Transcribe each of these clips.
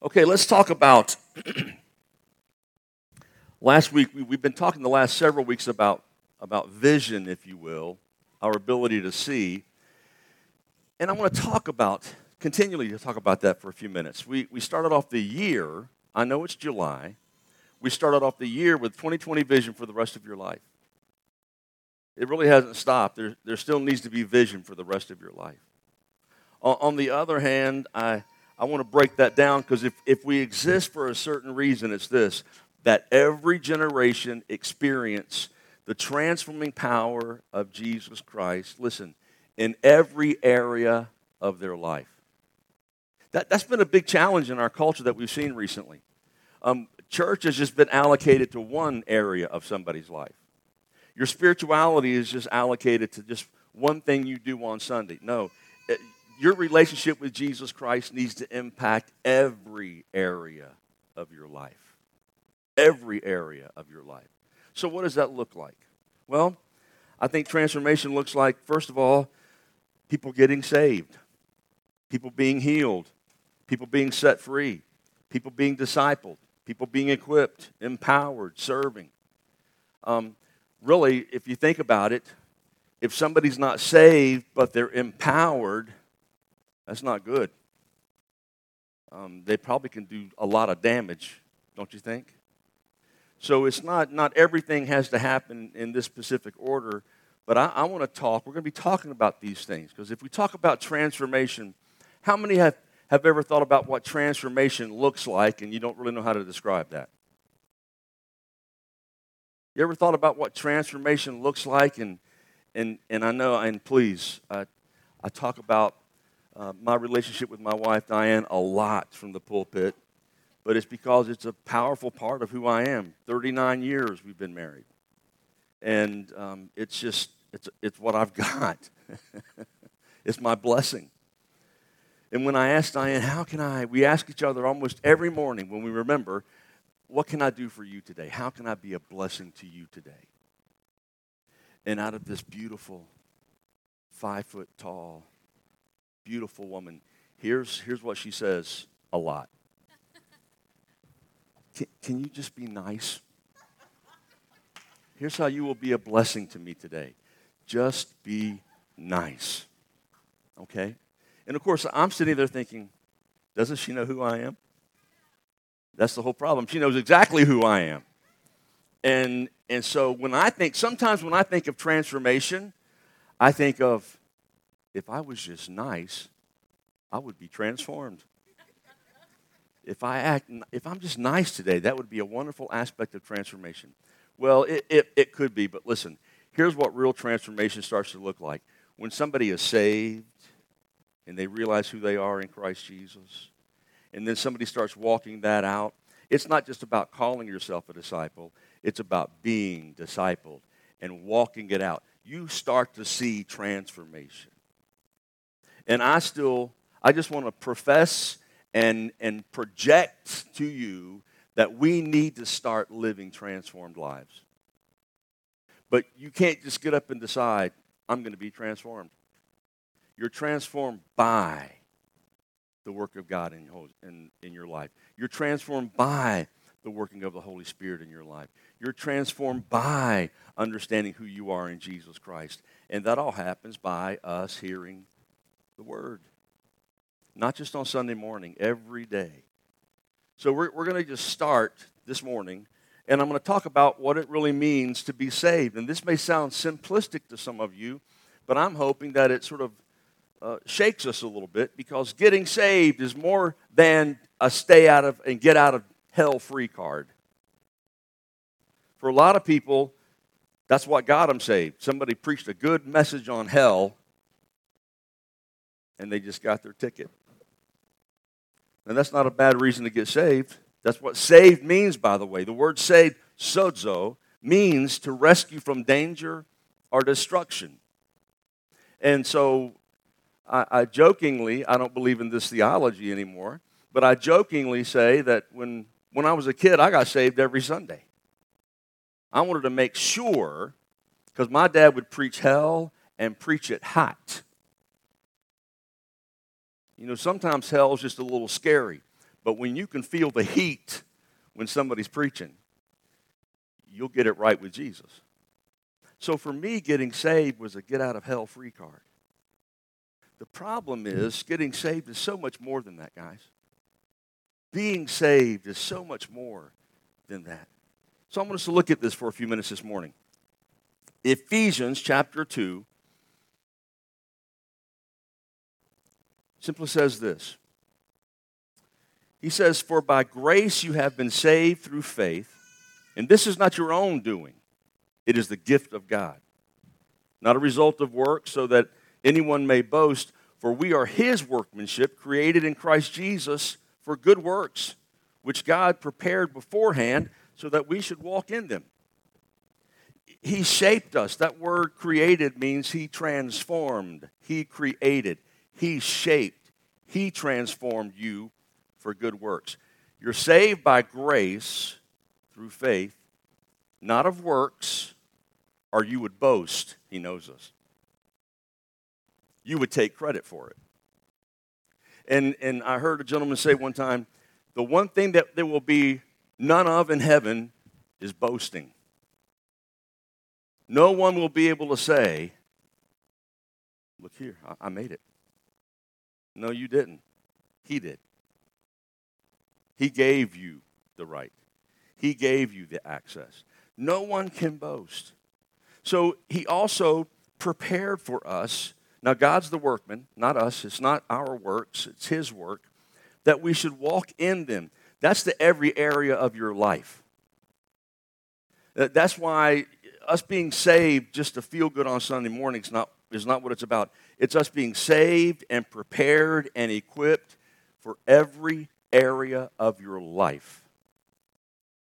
Okay, let's talk about. last week, we, have been talking the last several weeks about, about vision, if you will, our ability to see. And I want to talk about, continually to talk about that for a few minutes. We, we started off the year, I know it's July, we started off the year with 2020 vision for the rest of your life. It really hasn't stopped. There, there still needs to be vision for the rest of your life. On, on the other hand, I I want to break that down because if, if we exist for a certain reason, it's this that every generation experience the transforming power of Jesus Christ, listen, in every area of their life. That, that's been a big challenge in our culture that we've seen recently. Um, church has just been allocated to one area of somebody's life. Your spirituality is just allocated to just one thing you do on Sunday. No, your relationship with Jesus Christ needs to impact every area of your life. Every area of your life. So, what does that look like? Well, I think transformation looks like, first of all, people getting saved, people being healed, people being set free, people being discipled, people being equipped, empowered, serving. Um, really, if you think about it, if somebody's not saved but they're empowered, that's not good. Um, they probably can do a lot of damage, don't you think? So it's not, not everything has to happen in this specific order, but I, I want to talk. We're going to be talking about these things because if we talk about transformation, how many have, have ever thought about what transformation looks like and you don't really know how to describe that? You ever thought about what transformation looks like? And, and, and I know, and please, I, I talk about uh, my relationship with my wife, Diane, a lot from the pulpit, but it's because it's a powerful part of who I am. 39 years we've been married. And um, it's just, it's, it's what I've got. it's my blessing. And when I ask Diane, how can I, we ask each other almost every morning when we remember, what can I do for you today? How can I be a blessing to you today? And out of this beautiful, five foot tall, beautiful woman. Here's, here's what she says a lot can, can you just be nice? Here's how you will be a blessing to me today. Just be nice. Okay? And of course, I'm sitting there thinking, doesn't she know who I am? That's the whole problem. She knows exactly who I am. And, and so when I think, sometimes when I think of transformation, I think of if I was just nice, I would be transformed. If I act, if I'm just nice today, that would be a wonderful aspect of transformation. Well, it, it, it could be, but listen, here's what real transformation starts to look like. When somebody is saved and they realize who they are in Christ Jesus, and then somebody starts walking that out, it's not just about calling yourself a disciple, it's about being discipled and walking it out. You start to see transformation. And I still, I just want to profess and, and project to you that we need to start living transformed lives. But you can't just get up and decide, I'm going to be transformed. You're transformed by the work of God in, in, in your life. You're transformed by the working of the Holy Spirit in your life. You're transformed by understanding who you are in Jesus Christ. And that all happens by us hearing the Word. Not just on Sunday morning, every day. So we're, we're going to just start this morning, and I'm going to talk about what it really means to be saved. And this may sound simplistic to some of you, but I'm hoping that it sort of uh, shakes us a little bit because getting saved is more than a stay out of and get out of hell free card. For a lot of people, that's what got them saved. Somebody preached a good message on hell, and they just got their ticket. And that's not a bad reason to get saved. That's what saved means, by the way. The word saved, sozo, means to rescue from danger or destruction. And so I, I, jokingly, I don't believe in this theology anymore, but I jokingly say that when, when I was a kid, I got saved every Sunday. I wanted to make sure, because my dad would preach hell and preach it hot. You know, sometimes hell is just a little scary. But when you can feel the heat when somebody's preaching, you'll get it right with Jesus. So for me, getting saved was a get out of hell free card. The problem is, getting saved is so much more than that, guys. Being saved is so much more than that. So I want us to look at this for a few minutes this morning. Ephesians chapter 2 simply says this. He says, For by grace you have been saved through faith, and this is not your own doing, it is the gift of God, not a result of work, so that anyone may boast, for we are his workmanship, created in Christ Jesus for good works, which God prepared beforehand so that we should walk in them. He shaped us. That word created means he transformed, he created, he shaped, he transformed you for good works. You're saved by grace through faith, not of works, or you would boast. He knows us you would take credit for it. And, and I heard a gentleman say one time the one thing that there will be none of in heaven is boasting. No one will be able to say, Look here, I, I made it. No, you didn't. He did. He gave you the right, He gave you the access. No one can boast. So He also prepared for us now, God's the workman, not us. It's not our works, it's His work, that we should walk in them. That's the every area of your life. That's why us being saved just to feel good on Sunday morning is not, is not what it's about. It's us being saved and prepared and equipped for every area of your life.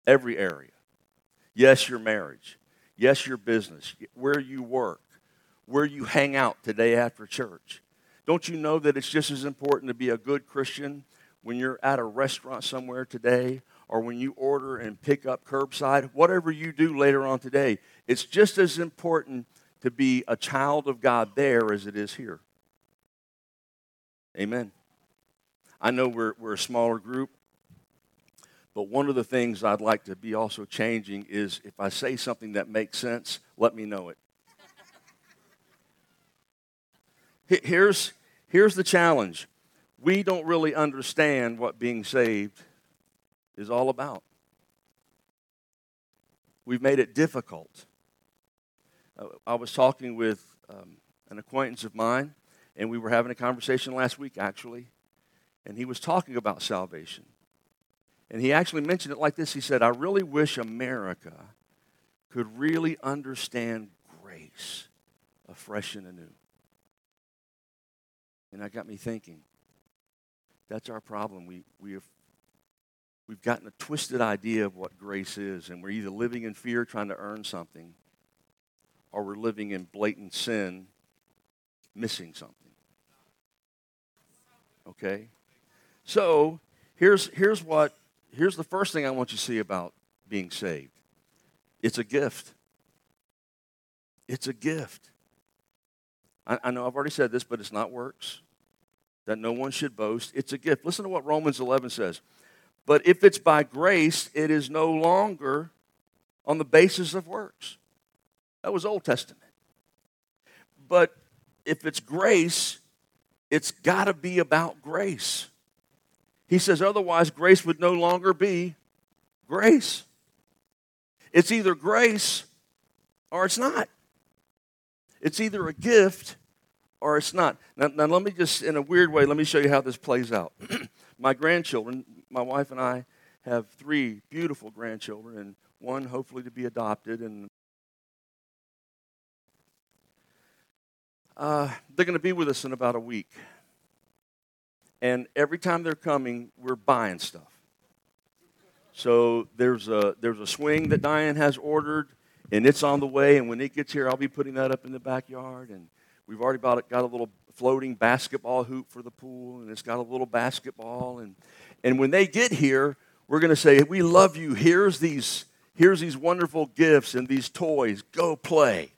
Every area. Yes, your marriage. Yes, your business. Where you work where you hang out today after church. Don't you know that it's just as important to be a good Christian when you're at a restaurant somewhere today or when you order and pick up curbside? Whatever you do later on today, it's just as important to be a child of God there as it is here. Amen. I know we're, we're a smaller group, but one of the things I'd like to be also changing is if I say something that makes sense, let me know it. Here's, here's the challenge we don't really understand what being saved is all about. We've made it difficult. Uh, I was talking with um, an acquaintance of mine, and we were having a conversation last week, actually, and he was talking about salvation. And he actually mentioned it like this He said, I really wish America could really understand grace afresh and anew. And that got me thinking. That's our problem. We, we have, we've gotten a twisted idea of what grace is, and we're either living in fear trying to earn something, or we're living in blatant sin, missing something. Okay? So, here's, here's what, here's the first thing I want you to see about being saved it's a gift. It's a gift. I, I know I've already said this, but it's not works. That no one should boast. It's a gift. Listen to what Romans 11 says. But if it's by grace, it is no longer on the basis of works. That was Old Testament. But if it's grace, it's got to be about grace. He says, otherwise, grace would no longer be grace. It's either grace or it's not. It's either a gift or it's not. Now, now, let me just, in a weird way, let me show you how this plays out. my grandchildren, my wife and I have three beautiful grandchildren, and one hopefully to be adopted. And uh, they're going to be with us in about a week. And every time they're coming, we're buying stuff. So there's a, there's a swing that Diane has ordered and it's on the way. And when it gets here, I'll be putting that up in the backyard. And we've already got a little floating basketball hoop for the pool, and it's got a little basketball. And, and when they get here, we're going to say, We love you. Here's these, here's these wonderful gifts and these toys. Go play.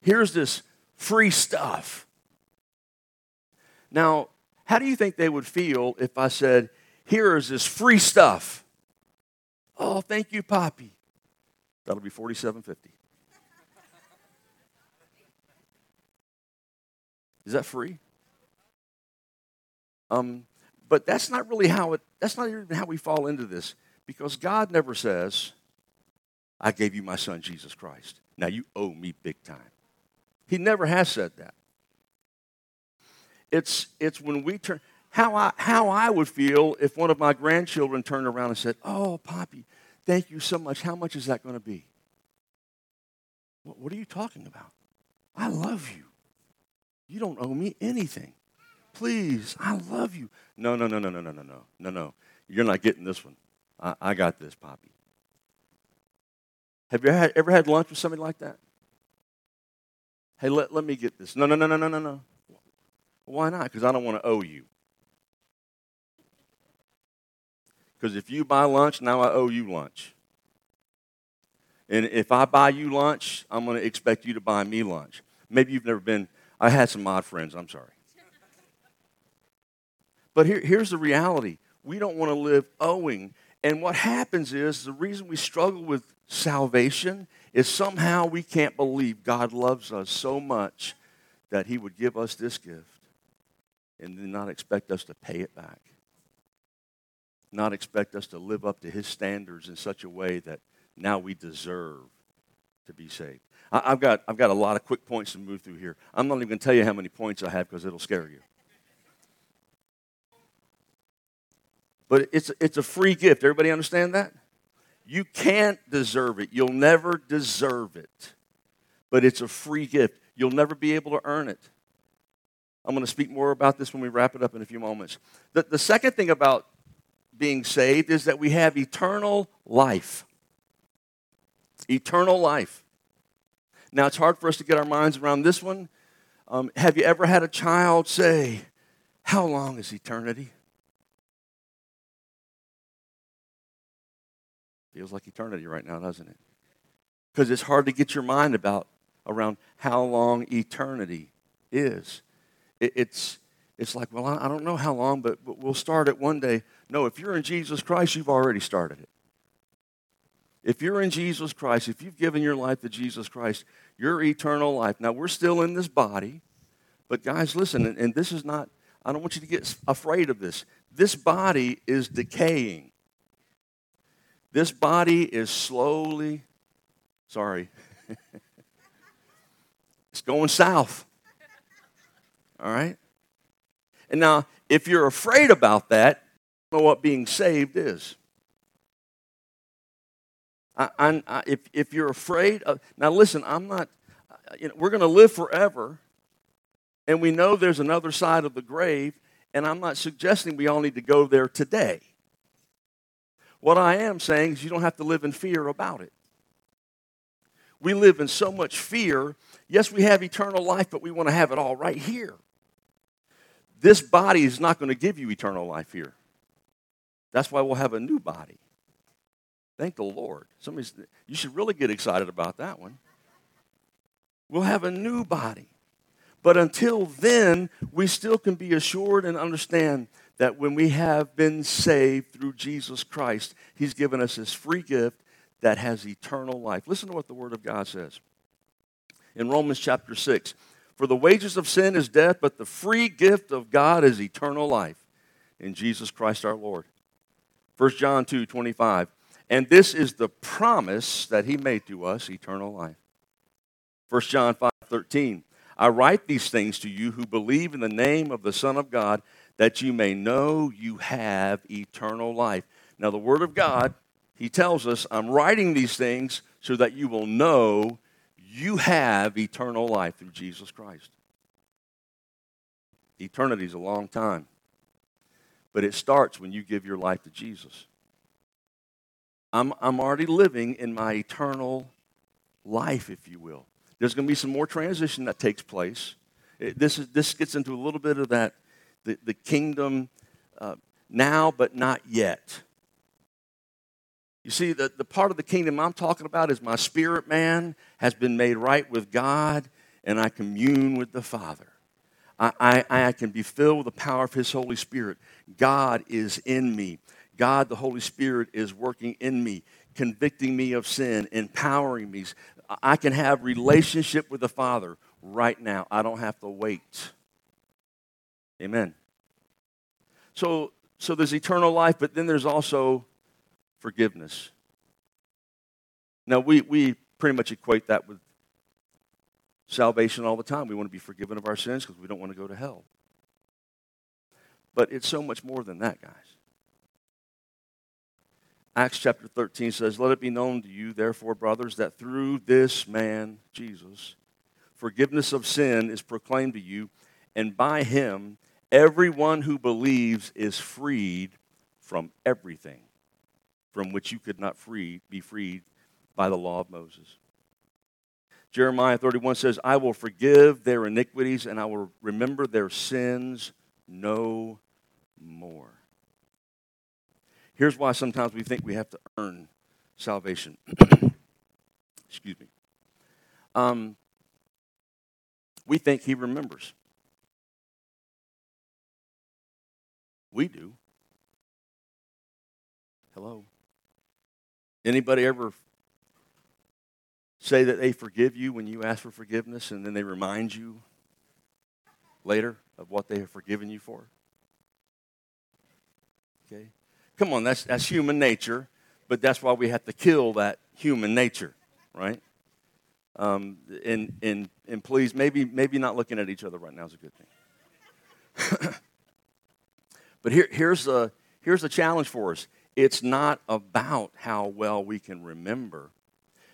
Here's this free stuff. Now, how do you think they would feel if I said, here is this free stuff. Oh, thank you, Poppy. That'll be forty-seven fifty. Is that free? Um, but that's not really how it. That's not even how we fall into this, because God never says, "I gave you my son Jesus Christ. Now you owe me big time." He never has said that. It's it's when we turn how I how I would feel if one of my grandchildren turned around and said, "Oh, Poppy, thank you so much. How much is that going to be?" What, what are you talking about? I love you. You don't owe me anything. Please, I love you. No, no, no, no, no, no, no, no, no, no. You're not getting this one. I, I got this, Poppy. Have you had, ever had lunch with somebody like that? Hey, let, let me get this. No, no, no, no, no, no, no. Why not? Because I don't want to owe you. Because if you buy lunch, now I owe you lunch. And if I buy you lunch, I'm going to expect you to buy me lunch. Maybe you've never been, I had some odd friends, I'm sorry. But here, here's the reality we don't want to live owing. And what happens is the reason we struggle with salvation is somehow we can't believe God loves us so much that He would give us this gift and then not expect us to pay it back. Not expect us to live up to His standards in such a way that now we deserve to be saved. I, have got, I've got a lot of quick points to move through here. I'm not even going to tell you how many points I have because it'll scare you. But it's, it's a free gift. Everybody understand that? You can't deserve it. You'll never deserve it. But it's a free gift. You'll never be able to earn it. I'm going to speak more about this when we wrap it up in a few moments. The, the second thing about being saved is that we have eternal life. Eternal life. Now, it's hard for us to get our minds around this one. Um, have you ever had a child say, How long is eternity? Feels like eternity right now, doesn't it? Because it's hard to get your mind about around how long eternity is. It, it's it's like, well, I, I don't know how long, but, but we'll start it one day. No, if you're in Jesus Christ, you've already started it. If you're in Jesus Christ, if you've given your life to Jesus Christ, your eternal life. Now, we're still in this body, but guys, listen, and, and this is not, I don't want you to get afraid of this. This body is decaying. This body is slowly, sorry, it's going south. All right? And now, if you're afraid about that, know what being saved is. I, I, if, if you're afraid of, now listen, I'm not, uh, you know, we're going to live forever, and we know there's another side of the grave, and I'm not suggesting we all need to go there today. What I am saying is you don't have to live in fear about it. We live in so much fear. Yes, we have eternal life, but we want to have it all right here. This body is not going to give you eternal life here. That's why we'll have a new body. Thank the Lord. Somebody's, you should really get excited about that one. We'll have a new body. But until then, we still can be assured and understand that when we have been saved through Jesus Christ, He's given us this free gift that has eternal life. Listen to what the Word of God says in Romans chapter 6. For the wages of sin is death, but the free gift of God is eternal life in Jesus Christ our Lord. 1 John 2 25. And this is the promise that he made to us eternal life. 1 John 5 13. I write these things to you who believe in the name of the Son of God that you may know you have eternal life. Now, the Word of God, He tells us, I'm writing these things so that you will know you have eternal life through Jesus Christ. Eternity is a long time, but it starts when you give your life to Jesus. I'm, I'm already living in my eternal life, if you will. There's going to be some more transition that takes place. It, this, is, this gets into a little bit of that the, the kingdom uh, now, but not yet. You see, the, the part of the kingdom I'm talking about is my spirit man has been made right with God, and I commune with the Father. I, I, I can be filled with the power of His Holy Spirit. God is in me. God, the Holy Spirit, is working in me, convicting me of sin, empowering me. I can have relationship with the Father right now. I don't have to wait. Amen. So, so there's eternal life, but then there's also forgiveness. Now, we, we pretty much equate that with salvation all the time. We want to be forgiven of our sins because we don't want to go to hell. But it's so much more than that, guys. Acts chapter 13 says, Let it be known to you, therefore, brothers, that through this man, Jesus, forgiveness of sin is proclaimed to you, and by him, everyone who believes is freed from everything from which you could not free, be freed by the law of Moses. Jeremiah 31 says, I will forgive their iniquities and I will remember their sins no more. Here's why sometimes we think we have to earn salvation. Excuse me. Um, we think he remembers. We do. Hello. Anybody ever say that they forgive you when you ask for forgiveness and then they remind you later of what they have forgiven you for? Okay? Come on, that's, that's human nature, but that's why we have to kill that human nature, right? Um, and, and, and please, maybe, maybe not looking at each other right now is a good thing. but here, here's, the, here's a challenge for us it's not about how well we can remember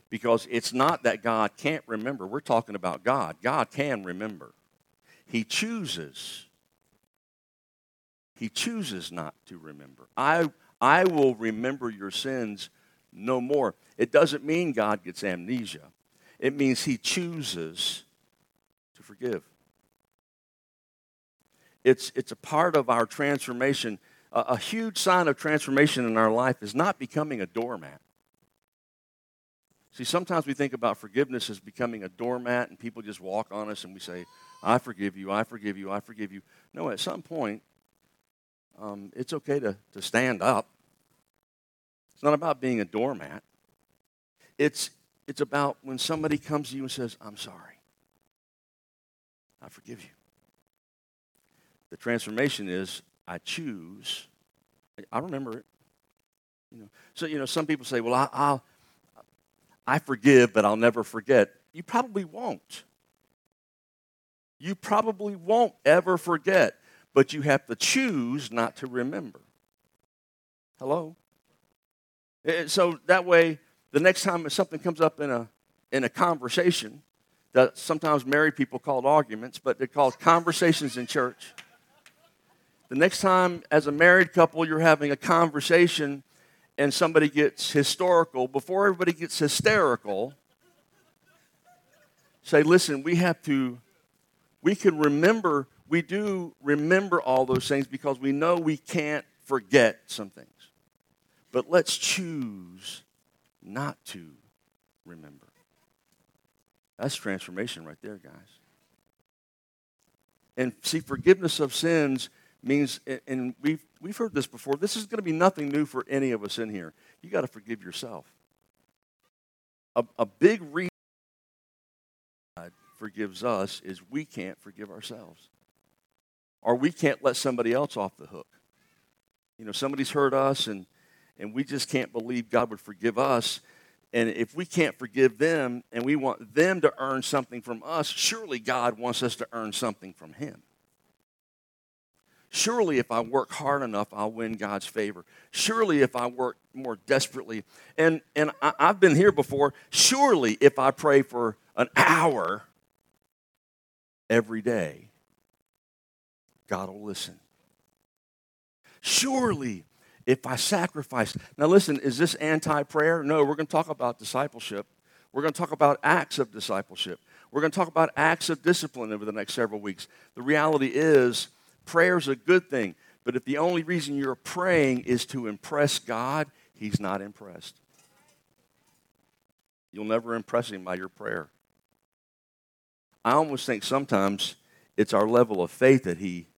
because it's not that God can't remember. We're talking about God. God can remember. He chooses. He chooses not to remember. I, I will remember your sins no more. It doesn't mean God gets amnesia, it means He chooses to forgive. It's, it's a part of our transformation a, a huge sign of transformation in our life is not becoming a doormat. See, sometimes we think about forgiveness as becoming a doormat and people just walk on us and we say, I forgive you, I forgive you, I forgive you. No, at some point, um, it's okay to, to stand up. It's not about being a doormat. It's, it's about when somebody comes to you and says, I'm sorry. I forgive you. The transformation is I choose. I remember it. You know, so you know, some people say, "Well, I, I'll, I forgive, but I'll never forget." You probably won't. You probably won't ever forget, but you have to choose not to remember. Hello. And so that way, the next time something comes up in a in a conversation, that sometimes married people call arguments, but they're called conversations in church. The next time, as a married couple, you're having a conversation and somebody gets historical, before everybody gets hysterical, say, listen, we have to, we can remember, we do remember all those things because we know we can't forget some things. But let's choose not to remember. That's transformation right there, guys. And see, forgiveness of sins means, and we've, we've heard this before, this is going to be nothing new for any of us in here. You got to forgive yourself. A, a big reason God forgives us is we can't forgive ourselves. Or we can't let somebody else off the hook. You know, somebody's hurt us and, and we just can't believe God would forgive us. And if we can't forgive them and we want them to earn something from us, surely God wants us to earn something from Him. Surely, if I work hard enough, I'll win God's favor. Surely, if I work more desperately, and, and I, I've been here before, surely, if I pray for an hour every day, God will listen. Surely, if I sacrifice. Now, listen, is this anti prayer? No, we're going to talk about discipleship. We're going to talk about acts of discipleship. We're going to talk about acts of discipline over the next several weeks. The reality is, Prayer is a good thing, but if the only reason you're praying is to impress God, He's not impressed. You'll never impress Him by your prayer. I almost think sometimes it's our level of faith that He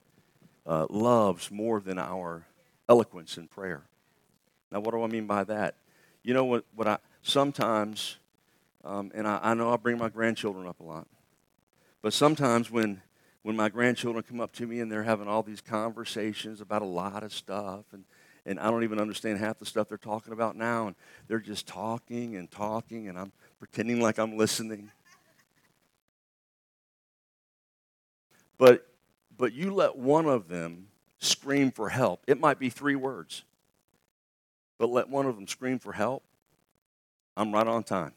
uh, loves more than our eloquence in prayer. Now, what do I mean by that? You know what? What I sometimes, um, and I, I know I bring my grandchildren up a lot, but sometimes when when my grandchildren come up to me and they're having all these conversations about a lot of stuff and and I don't even understand half the stuff they're talking about now and they're just talking and talking and I'm pretending like I'm listening. But but you let one of them scream for help. It might be three words. But let one of them scream for help. I'm right on time.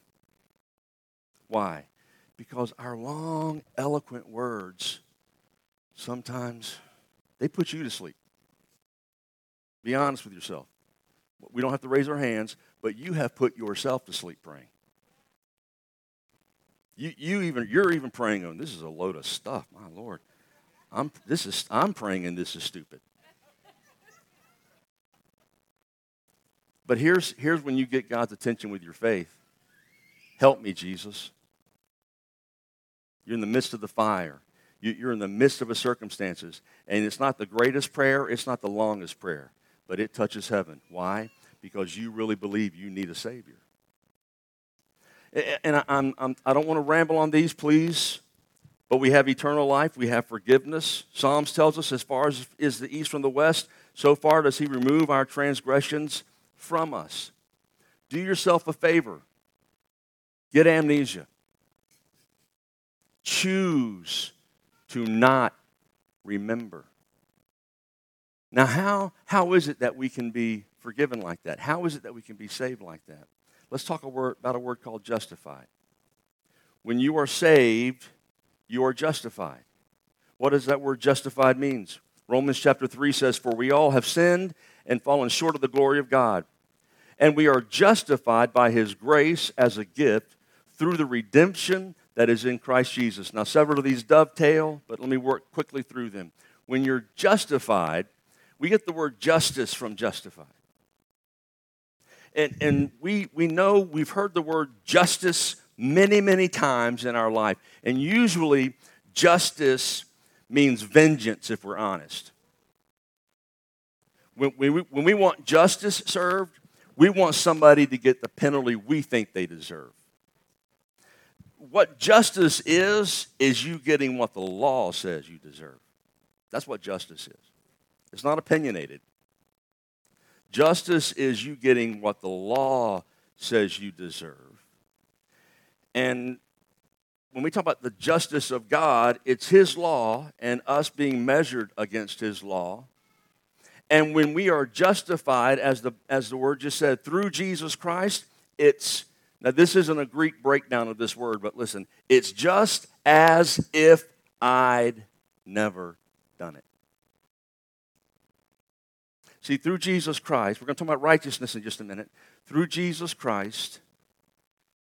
Why? Because our long, eloquent words sometimes they put you to sleep. Be honest with yourself. We don't have to raise our hands, but you have put yourself to sleep praying. You, you even you're even praying on this is a load of stuff, my Lord. I'm this is I'm praying and this is stupid. But here's here's when you get God's attention with your faith. Help me, Jesus. You're in the midst of the fire. You're in the midst of a circumstances. And it's not the greatest prayer, it's not the longest prayer, but it touches heaven. Why? Because you really believe you need a Savior. And I, I'm, I'm, I don't want to ramble on these, please, but we have eternal life, we have forgiveness. Psalms tells us, as far as is the east from the west, so far does He remove our transgressions from us. Do yourself a favor, get amnesia. Choose to not remember. Now, how, how is it that we can be forgiven like that? How is it that we can be saved like that? Let's talk a word, about a word called justified. When you are saved, you are justified. What does that word justified means? Romans chapter 3 says, For we all have sinned and fallen short of the glory of God. And we are justified by his grace as a gift through the redemption that is in Christ Jesus. Now, several of these dovetail, but let me work quickly through them. When you're justified, we get the word justice from justified. And, and we, we know we've heard the word justice many, many times in our life. And usually, justice means vengeance, if we're honest. When, we, when we want justice served, we want somebody to get the penalty we think they deserve what justice is, is you getting what the law says you deserve. That's what justice is. It's not opinionated. Justice is you getting what the law says you deserve. And when we talk about the justice of God, it's His law and us being measured against His law. And when we are justified, as the, as the word just said, through Jesus Christ, it's now, this isn't a Greek breakdown of this word, but listen, it's just as if I'd never done it. See, through Jesus Christ, we're going to talk about righteousness in just a minute. Through Jesus Christ,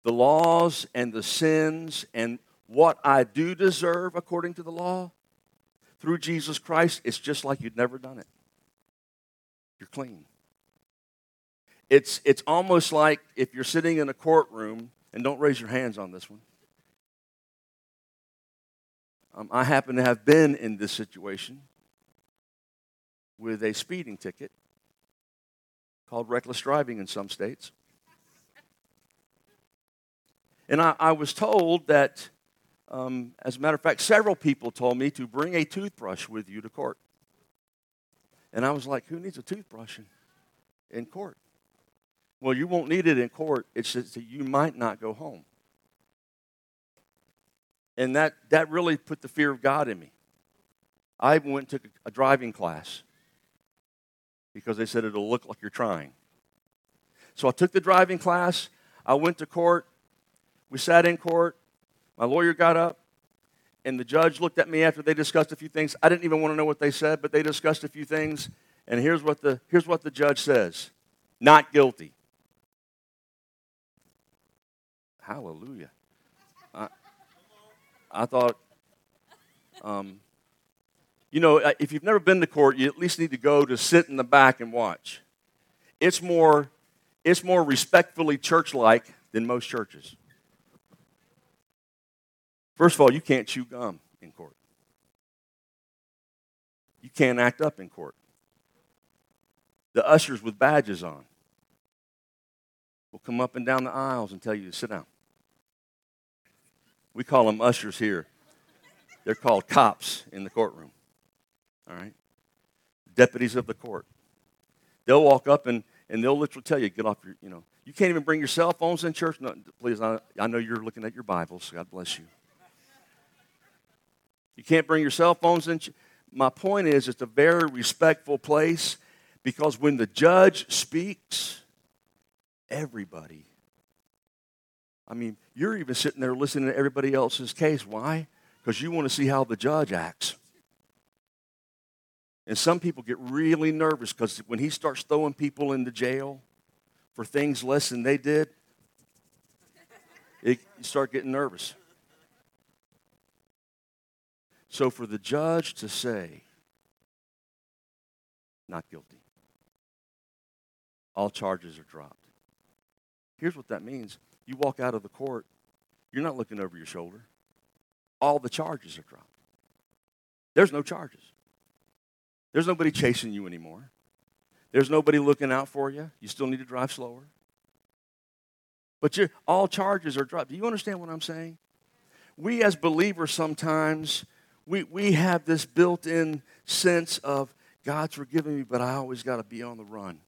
the laws and the sins and what I do deserve according to the law, through Jesus Christ, it's just like you'd never done it. You're clean. It's, it's almost like if you're sitting in a courtroom, and don't raise your hands on this one. Um, I happen to have been in this situation with a speeding ticket called reckless driving in some states. And I, I was told that, um, as a matter of fact, several people told me to bring a toothbrush with you to court. And I was like, who needs a toothbrush in, in court? Well, you won't need it in court. It's just that you might not go home. And that, that really put the fear of God in me. I went and took a driving class because they said it'll look like you're trying. So I took the driving class. I went to court. We sat in court. My lawyer got up, and the judge looked at me after they discussed a few things. I didn't even want to know what they said, but they discussed a few things. And here's what the, here's what the judge says not guilty. Hallelujah. I, I thought, um, you know, if you've never been to court, you at least need to go to sit in the back and watch. It's more, it's more respectfully church-like than most churches. First of all, you can't chew gum in court. You can't act up in court. The ushers with badges on will come up and down the aisles and tell you to sit down. We call them ushers here. They're called cops in the courtroom. All right? Deputies of the court. They'll walk up and, and they'll literally tell you, get off your, you know, you can't even bring your cell phones in church. No, please, I, I know you're looking at your Bibles. God bless you. You can't bring your cell phones in. My point is, it's a very respectful place because when the judge speaks, everybody. I mean, you're even sitting there listening to everybody else's case. Why? Because you want to see how the judge acts. And some people get really nervous because when he starts throwing people into jail for things less than they did, it, you start getting nervous. So for the judge to say, not guilty, all charges are dropped. Here's what that means you walk out of the court, you're not looking over your shoulder. All the charges are dropped. There's no charges. There's nobody chasing you anymore. There's nobody looking out for you. You still need to drive slower. But all charges are dropped. Do you understand what I'm saying? We as believers sometimes we, we have this built-in sense of God's forgiven me, but I always got to be on the run.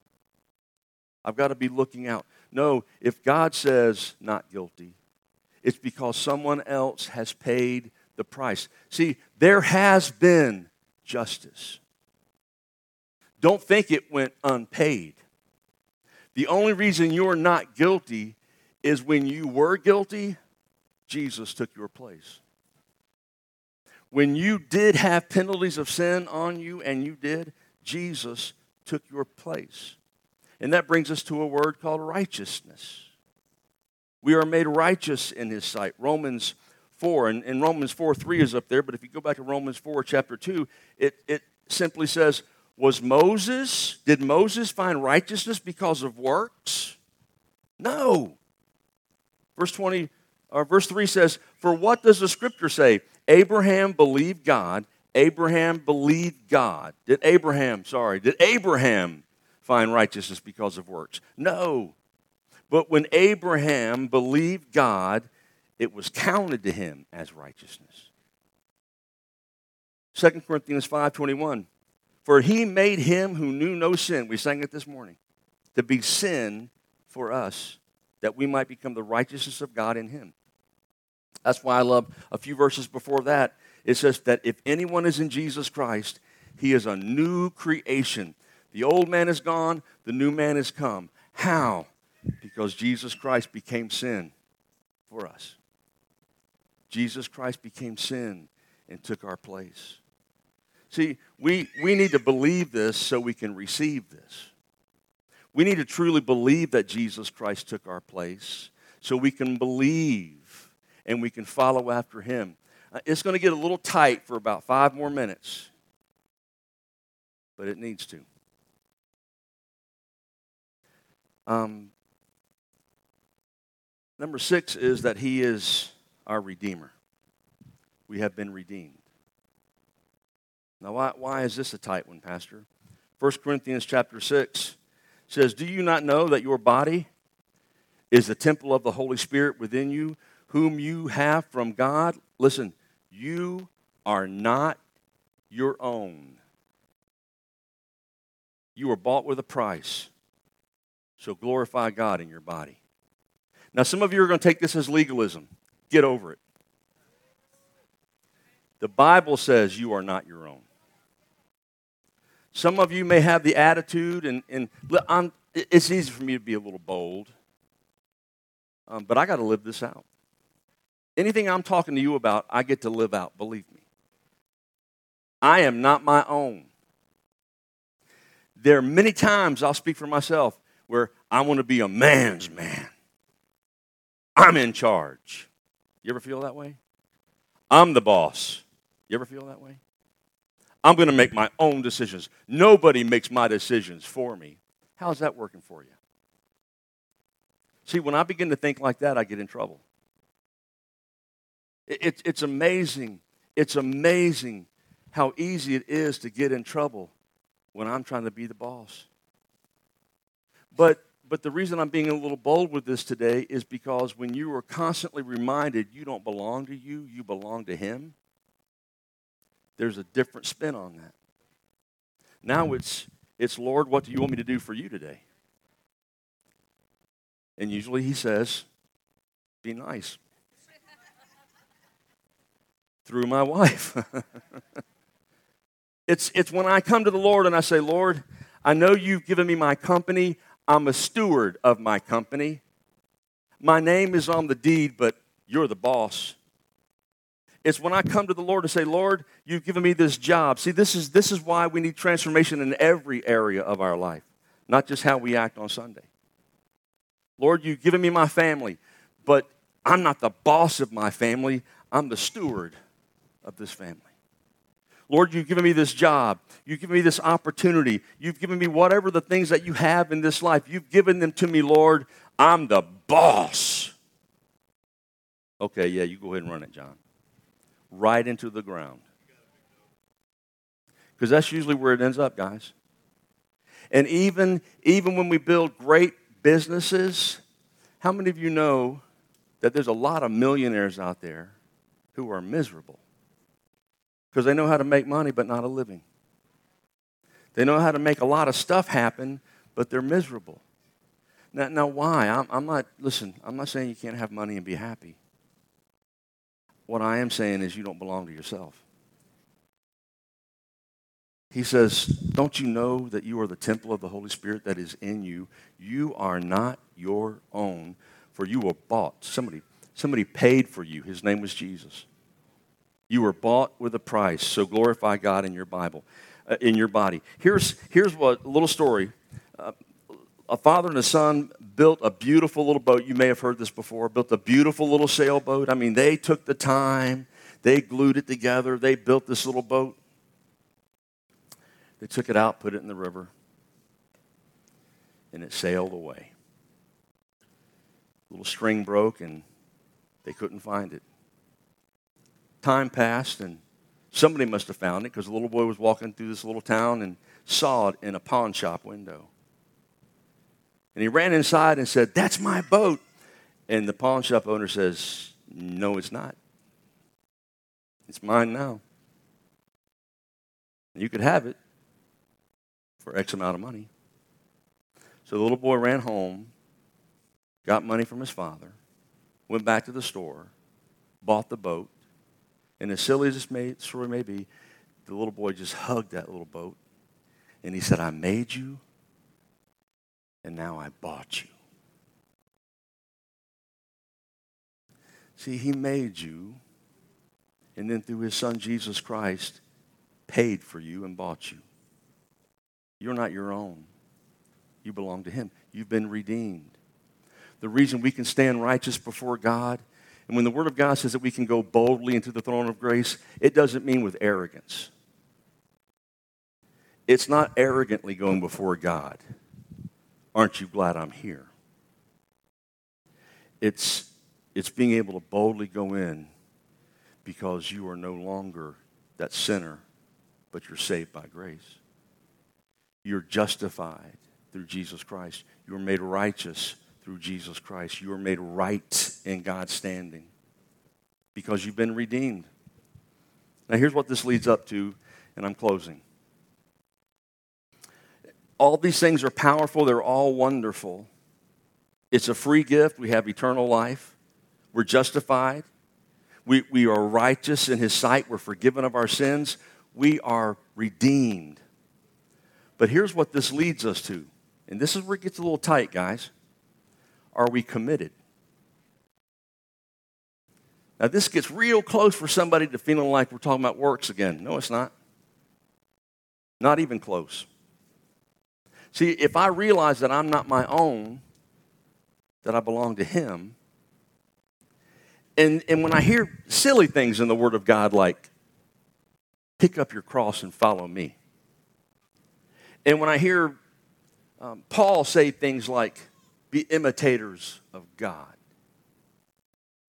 I've got to be looking out. No, if God says not guilty, it's because someone else has paid the price. See, there has been justice. Don't think it went unpaid. The only reason you're not guilty is when you were guilty, Jesus took your place. When you did have penalties of sin on you, and you did, Jesus took your place. And that brings us to a word called righteousness. We are made righteous in his sight. Romans 4, and, and Romans 4 3 is up there, but if you go back to Romans 4, chapter 2, it, it simply says, was Moses, did Moses find righteousness because of works? No. Verse 20 or verse 3 says, For what does the scripture say? Abraham believed God. Abraham believed God. Did Abraham, sorry, did Abraham find righteousness because of works? No. But when Abraham believed God, it was counted to him as righteousness. 2 Corinthians 5:21 for he made him who knew no sin, we sang it this morning, to be sin for us, that we might become the righteousness of God in him. That's why I love a few verses before that. It says that if anyone is in Jesus Christ, he is a new creation. The old man is gone, the new man has come. How? Because Jesus Christ became sin for us. Jesus Christ became sin and took our place. See, we, we need to believe this so we can receive this. We need to truly believe that Jesus Christ took our place so we can believe and we can follow after him. Uh, it's going to get a little tight for about five more minutes, but it needs to. Um, number six is that he is our Redeemer. We have been redeemed. Now, why, why is this a tight one, Pastor? 1 Corinthians chapter 6 says, Do you not know that your body is the temple of the Holy Spirit within you, whom you have from God? Listen, you are not your own. You were bought with a price. So glorify God in your body. Now, some of you are going to take this as legalism. Get over it. The Bible says you are not your own. Some of you may have the attitude, and, and I'm, it's easy for me to be a little bold, um, but I got to live this out. Anything I'm talking to you about, I get to live out, believe me. I am not my own. There are many times I'll speak for myself where I want to be a man's man. I'm in charge. You ever feel that way? I'm the boss. You ever feel that way? I'm going to make my own decisions. Nobody makes my decisions for me. How's that working for you? See, when I begin to think like that, I get in trouble. It, it's amazing. It's amazing how easy it is to get in trouble when I'm trying to be the boss. But but the reason I'm being a little bold with this today is because when you are constantly reminded you don't belong to you, you belong to him, there's a different spin on that. Now it's it's Lord, what do you want me to do for you today? And usually he says, be nice. Through my wife. it's, it's when I come to the Lord and I say, Lord, I know you've given me my company. I'm a steward of my company. My name is on the deed, but you're the boss. It's when I come to the Lord and say, Lord, you've given me this job. See, this is, this is why we need transformation in every area of our life, not just how we act on Sunday. Lord, you've given me my family, but I'm not the boss of my family, I'm the steward of this family. Lord, you've given me this job. You've given me this opportunity. You've given me whatever the things that you have in this life. You've given them to me, Lord. I'm the boss. Okay, yeah, you go ahead and run it, John. Right into the ground. Because that's usually where it ends up, guys. And even, even when we build great businesses, how many of you know that there's a lot of millionaires out there who are miserable? Because they know how to make money but not a living. They know how to make a lot of stuff happen, but they're miserable. Now, now why? I'm, I'm not, listen, I'm not saying you can't have money and be happy. What I am saying is you don't belong to yourself. He says, Don't you know that you are the temple of the Holy Spirit that is in you? You are not your own, for you were bought. Somebody, somebody paid for you. His name was Jesus. You were bought with a price, so glorify God in your Bible, uh, in your body. Here's, here's what a little story. Uh, a father and a son built a beautiful little boat. You may have heard this before. Built a beautiful little sailboat. I mean, they took the time, they glued it together, they built this little boat. They took it out, put it in the river, and it sailed away. A little string broke, and they couldn't find it time passed, and somebody must have found it because the little boy was walking through this little town and saw it in a pawn shop window. And he ran inside and said, That's my boat. And the pawn shop owner says, No, it's not. It's mine now. You could have it for X amount of money. So the little boy ran home, got money from his father, went back to the store, bought the boat, and as silly as this may, story may be, the little boy just hugged that little boat and he said, I made you and now I bought you. See, he made you and then through his son Jesus Christ paid for you and bought you. You're not your own. You belong to him. You've been redeemed. The reason we can stand righteous before God and when the Word of God says that we can go boldly into the throne of grace, it doesn't mean with arrogance. It's not arrogantly going before God. Aren't you glad I'm here? It's, it's being able to boldly go in because you are no longer that sinner, but you're saved by grace. You're justified through Jesus Christ. You're made righteous through Jesus Christ. You are made right in God's standing because you've been redeemed. Now, here's what this leads up to, and I'm closing. All these things are powerful, they're all wonderful. It's a free gift. We have eternal life, we're justified, we, we are righteous in His sight, we're forgiven of our sins, we are redeemed. But here's what this leads us to, and this is where it gets a little tight, guys. Are we committed? Now, this gets real close for somebody to feeling like we're talking about works again. No, it's not. Not even close. See, if I realize that I'm not my own, that I belong to Him, and, and when I hear silly things in the Word of God like, pick up your cross and follow me, and when I hear um, Paul say things like, be imitators of God.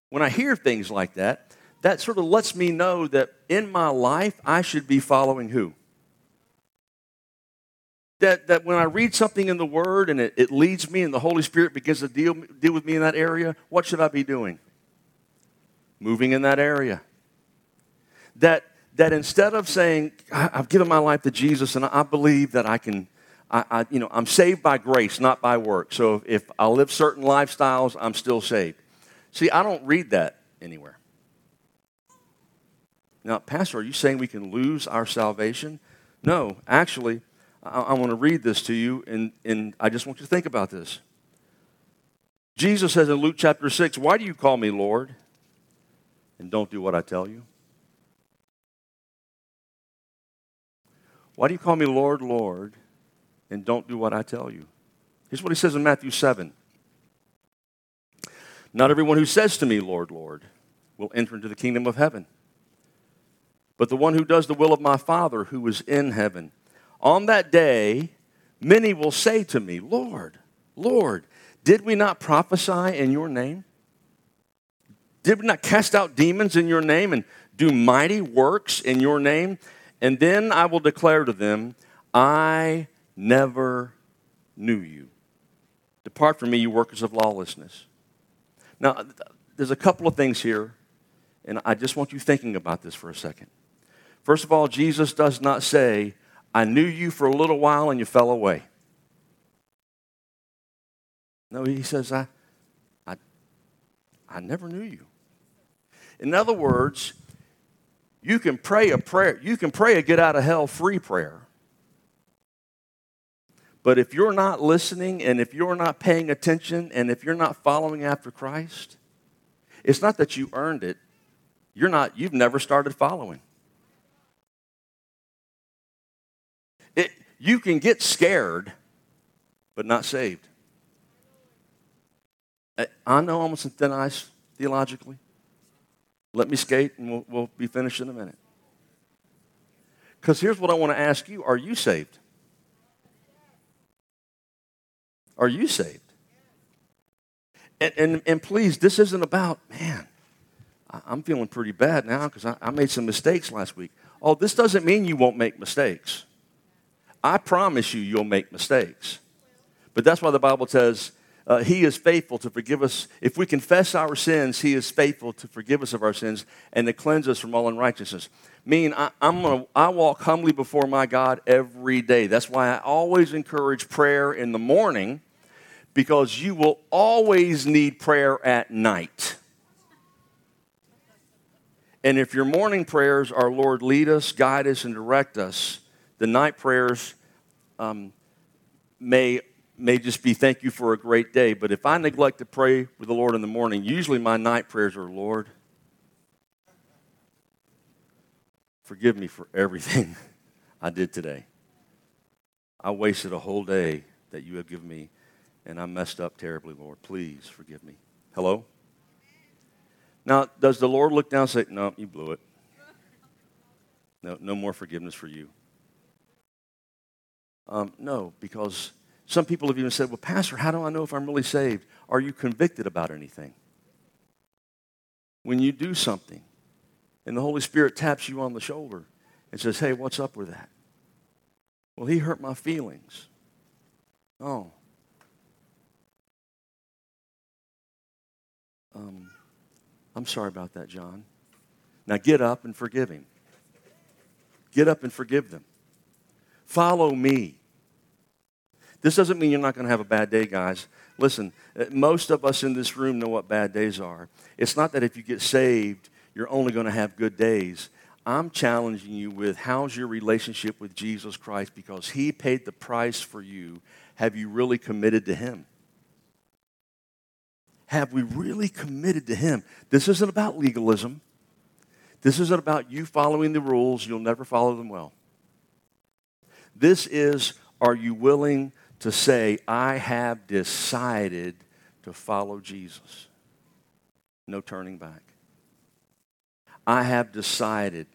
When I hear things like that, that sort of lets me know that in my life, I should be following who? That, that when I read something in the Word and it, it leads me and the Holy Spirit begins to deal, deal with me in that area, what should I be doing? Moving in that area. That, that instead of saying, I've given my life to Jesus and I believe that I can, I, I, you know, I'm saved by grace, not by work. So if I live certain lifestyles, I'm still saved. See, I don't read that anywhere. Now, Pastor, are you saying we can lose our salvation? No, actually, I, I want to read this to you, and, and I just want you to think about this. Jesus says in Luke chapter 6, Why do you call me Lord and don't do what I tell you? Why do you call me Lord, Lord, and don't do what I tell you? Here's what he says in Matthew 7 Not everyone who says to me, Lord, Lord, will enter into the kingdom of heaven, but the one who does the will of my Father who is in heaven. On that day, many will say to me, Lord, Lord, did we not prophesy in your name? Did we not cast out demons in your name and do mighty works in your name? And then I will declare to them, I never knew you. Depart from me, you workers of lawlessness. Now, there's a couple of things here, and I just want you thinking about this for a second. First of all, Jesus does not say, I knew you for a little while and you fell away. No, he says, I, I, I never knew you. In other words, you can pray a prayer, you can pray a get out of hell free prayer. But if you're not listening and if you're not paying attention and if you're not following after Christ, it's not that you earned it. You're not, you've never started following. It, you can get scared, but not saved. I know I'm on some thin ice theologically. Let me skate and we'll, we'll be finished in a minute. Because here's what I want to ask you Are you saved? Are you saved? And, and, and please, this isn't about, man, I'm feeling pretty bad now because I, I made some mistakes last week. Oh, this doesn't mean you won't make mistakes. I promise you, you'll make mistakes. But that's why the Bible says, uh, he is faithful to forgive us. If we confess our sins, He is faithful to forgive us of our sins and to cleanse us from all unrighteousness. Meaning, I, I'm gonna, I walk humbly before my God every day. That's why I always encourage prayer in the morning because you will always need prayer at night. And if your morning prayers are, Lord, lead us, guide us, and direct us, the night prayers um, may may just be thank you for a great day. But if I neglect to pray with the Lord in the morning, usually my night prayers are, Lord, forgive me for everything I did today. I wasted a whole day that you have given me, and I messed up terribly, Lord. Please forgive me. Hello? Now, does the Lord look down and say, No, you blew it? No, no more forgiveness for you. Um, no, because some people have even said, Well, Pastor, how do I know if I'm really saved? Are you convicted about anything? When you do something and the Holy Spirit taps you on the shoulder and says, Hey, what's up with that? Well, he hurt my feelings. Oh. Um, I'm sorry about that, John. Now get up and forgive him. Get up and forgive them. Follow me. This doesn't mean you're not going to have a bad day, guys. Listen, uh, most of us in this room know what bad days are. It's not that if you get saved, you're only going to have good days. I'm challenging you with how's your relationship with Jesus Christ because he paid the price for you. Have you really committed to him? Have we really committed to him? This isn't about legalism. This isn't about you following the rules. You'll never follow them well. This is are you willing to say, I have decided to follow Jesus. No turning back. I have decided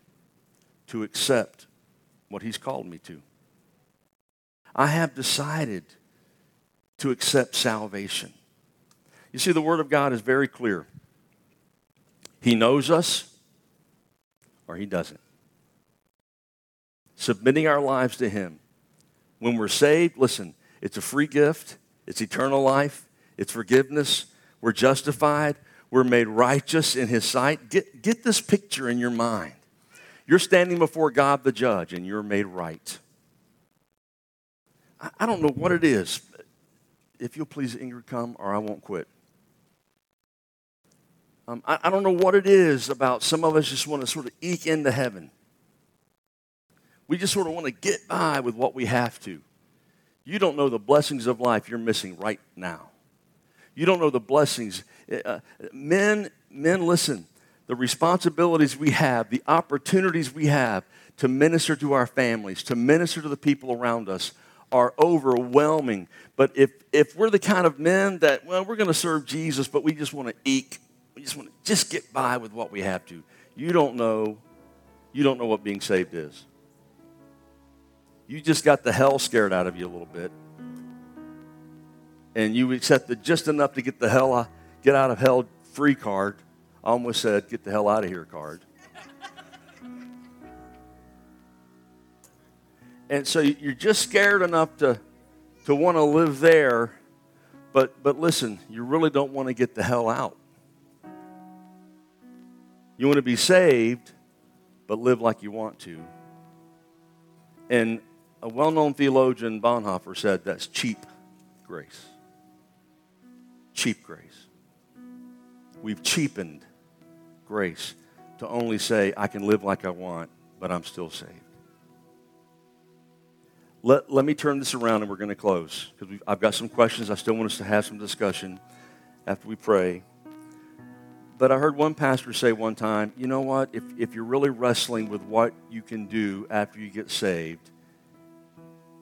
to accept what He's called me to. I have decided to accept salvation. You see, the Word of God is very clear. He knows us. or he doesn't. Submitting our lives to him. When we're saved, listen, it's a free gift, it's eternal life, it's forgiveness, we're justified, we're made righteous in his sight. Get, get this picture in your mind. You're standing before God the judge and you're made right. I, I don't know what it is. If you'll please, Ingrid, come or I won't quit. Um, I, I don't know what it is about some of us just want to sort of eke into heaven. We just sort of want to get by with what we have to. You don't know the blessings of life you're missing right now. You don't know the blessings. Uh, men, men, listen. The responsibilities we have, the opportunities we have to minister to our families, to minister to the people around us, are overwhelming. But if if we're the kind of men that well, we're going to serve Jesus, but we just want to eke we just want to just get by with what we have to. You don't know, you don't know what being saved is. You just got the hell scared out of you a little bit. And you accepted just enough to get the hell get out of hell free card. I almost said get the hell out of here card. and so you're just scared enough to, to want to live there, but, but listen, you really don't want to get the hell out. You want to be saved, but live like you want to. And a well known theologian, Bonhoeffer, said that's cheap grace. Cheap grace. We've cheapened grace to only say, I can live like I want, but I'm still saved. Let, let me turn this around and we're going to close because I've got some questions. I still want us to have some discussion after we pray. But I heard one pastor say one time, you know what? If, if you're really wrestling with what you can do after you get saved,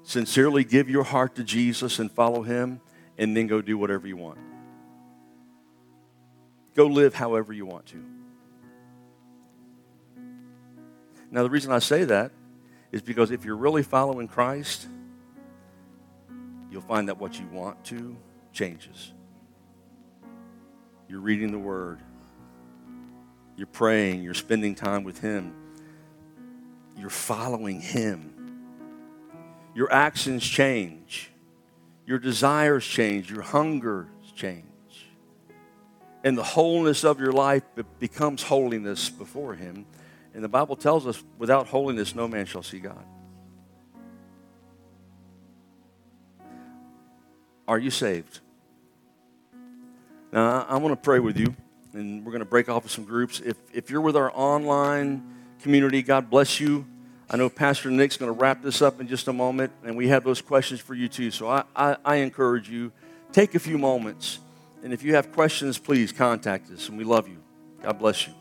sincerely give your heart to Jesus and follow him, and then go do whatever you want. Go live however you want to. Now, the reason I say that is because if you're really following Christ, you'll find that what you want to changes. You're reading the Word, you're praying, you're spending time with Him, you're following Him. Your actions change, your desires change, your hungers change. And the wholeness of your life becomes holiness before Him. And the Bible tells us without holiness, no man shall see God. Are you saved? Now, I want to pray with you and we're going to break off with some groups. If, if you're with our online community, God bless you. I know Pastor Nick's going to wrap this up in just a moment, and we have those questions for you too. So I, I, I encourage you, take a few moments, and if you have questions, please contact us, and we love you. God bless you.